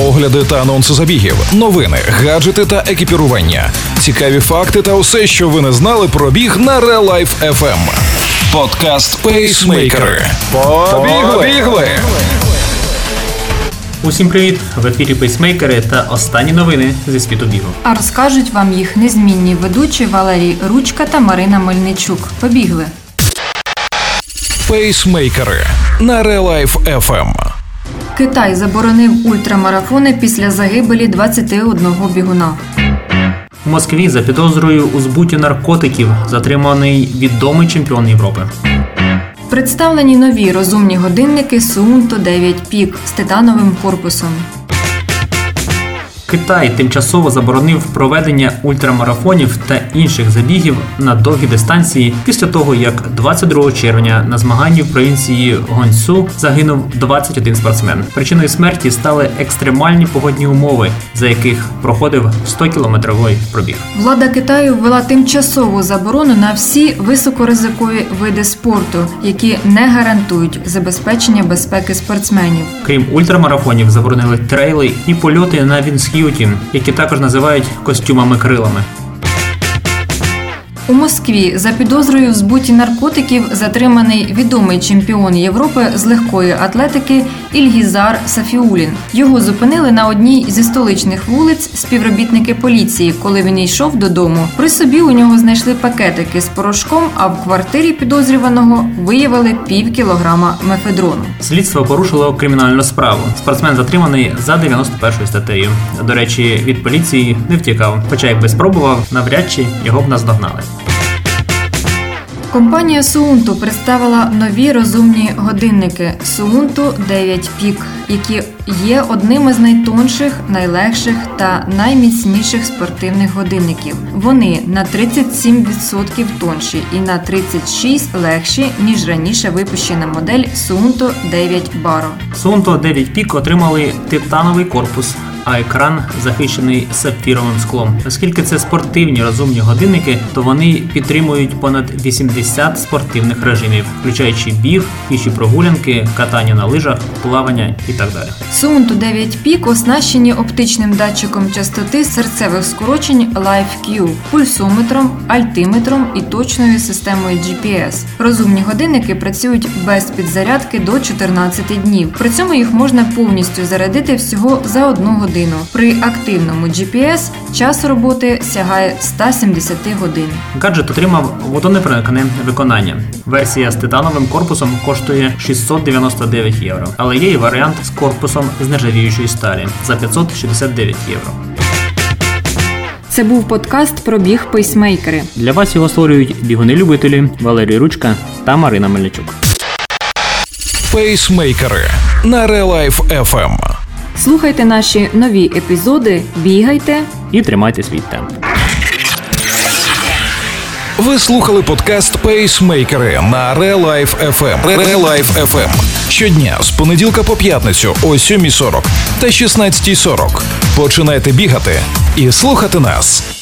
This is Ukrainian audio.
огляди та анонси забігів, новини, гаджети та екіпірування, цікаві факти та усе, що ви не знали про біг на Real Life FM. Подкаст Пейсмейкери. Побігли! Усім привіт! В ефірі пейсмейкери та останні новини зі світу бігу. А розкажуть вам їх незмінні ведучі Валерій Ручка та Марина Мельничук. Побігли. Пейсмейкери на Real Life FM. Китай заборонив ультрамарафони після загибелі 21 бігуна. В Москві за підозрою у збуті наркотиків затриманий відомий чемпіон Європи. Представлені нові розумні годинники Suunto 9 пік з титановим корпусом. Китай тимчасово заборонив проведення ультрамарафонів та інших забігів на довгі дистанції після того, як 22 червня на змаганні в провінції Гонсу загинув 21 спортсмен. Причиною смерті стали екстремальні погодні умови, за яких проходив 100-кілометровий пробіг. Влада Китаю ввела тимчасову заборону на всі високоризикові види спорту, які не гарантують забезпечення безпеки спортсменів. Крім ультрамарафонів, заборонили трейли і польоти на Вінсх'юті, які також називають костюмами-крилами. У Москві за підозрою в збуті наркотиків затриманий відомий чемпіон Європи з легкої атлетики Ільгізар Сафіулін. Його зупинили на одній зі столичних вулиць співробітники поліції, коли він йшов додому. При собі у нього знайшли пакетики з порошком, а в квартирі підозрюваного виявили пів кілограма мефедрону. Слідство порушило кримінальну справу. Спортсмен затриманий за 91 статтею. До речі, від поліції не втікав. Хоча, якби спробував, навряд чи його б наздогнали. Компанія Suunto представила нові розумні годинники Suunto 9 Peak, які є одним із найтонших, найлегших та найміцніших спортивних годинників. Вони на 37% тонші і на 36% легші, ніж раніше випущена модель Suunto 9 Baro. Suunto 9 Peak отримали титановий корпус, а екран захищений сапфіровим склом. Оскільки це спортивні розумні годинники, то вони підтримують понад 80 спортивних режимів, включаючи біг, піші прогулянки, катання на лижах, плавання і так далі. Suunto 9 Peak оснащені оптичним датчиком частоти серцевих скорочень LiveQ, пульсометром, альтиметром і точною системою GPS. Розумні годинники працюють без підзарядки до 14 днів. При цьому їх можна повністю зарядити всього за одну годину. При активному GPS час роботи сягає 170 годин. Гаджет отримав водонепроникне виконання. Версія з титановим корпусом коштує 699 євро, але є і варіант з корпусом з нержавіючої сталі за 569 євро. Це був подкаст про біг пейсмейкери. Для вас його створюють бігуни-любителі Валерій Ручка та Марина Мельничук. Пейсмейкери на Real Life FM. Слухайте наші нові епізоди, бігайте. І тримайте свій темп. Ви слухали подкаст Пейсмейкери на Real Life FM. Real Life FM. Щодня з понеділка по п'ятницю о 7.40 та 16.40. Починайте бігати і слухати нас.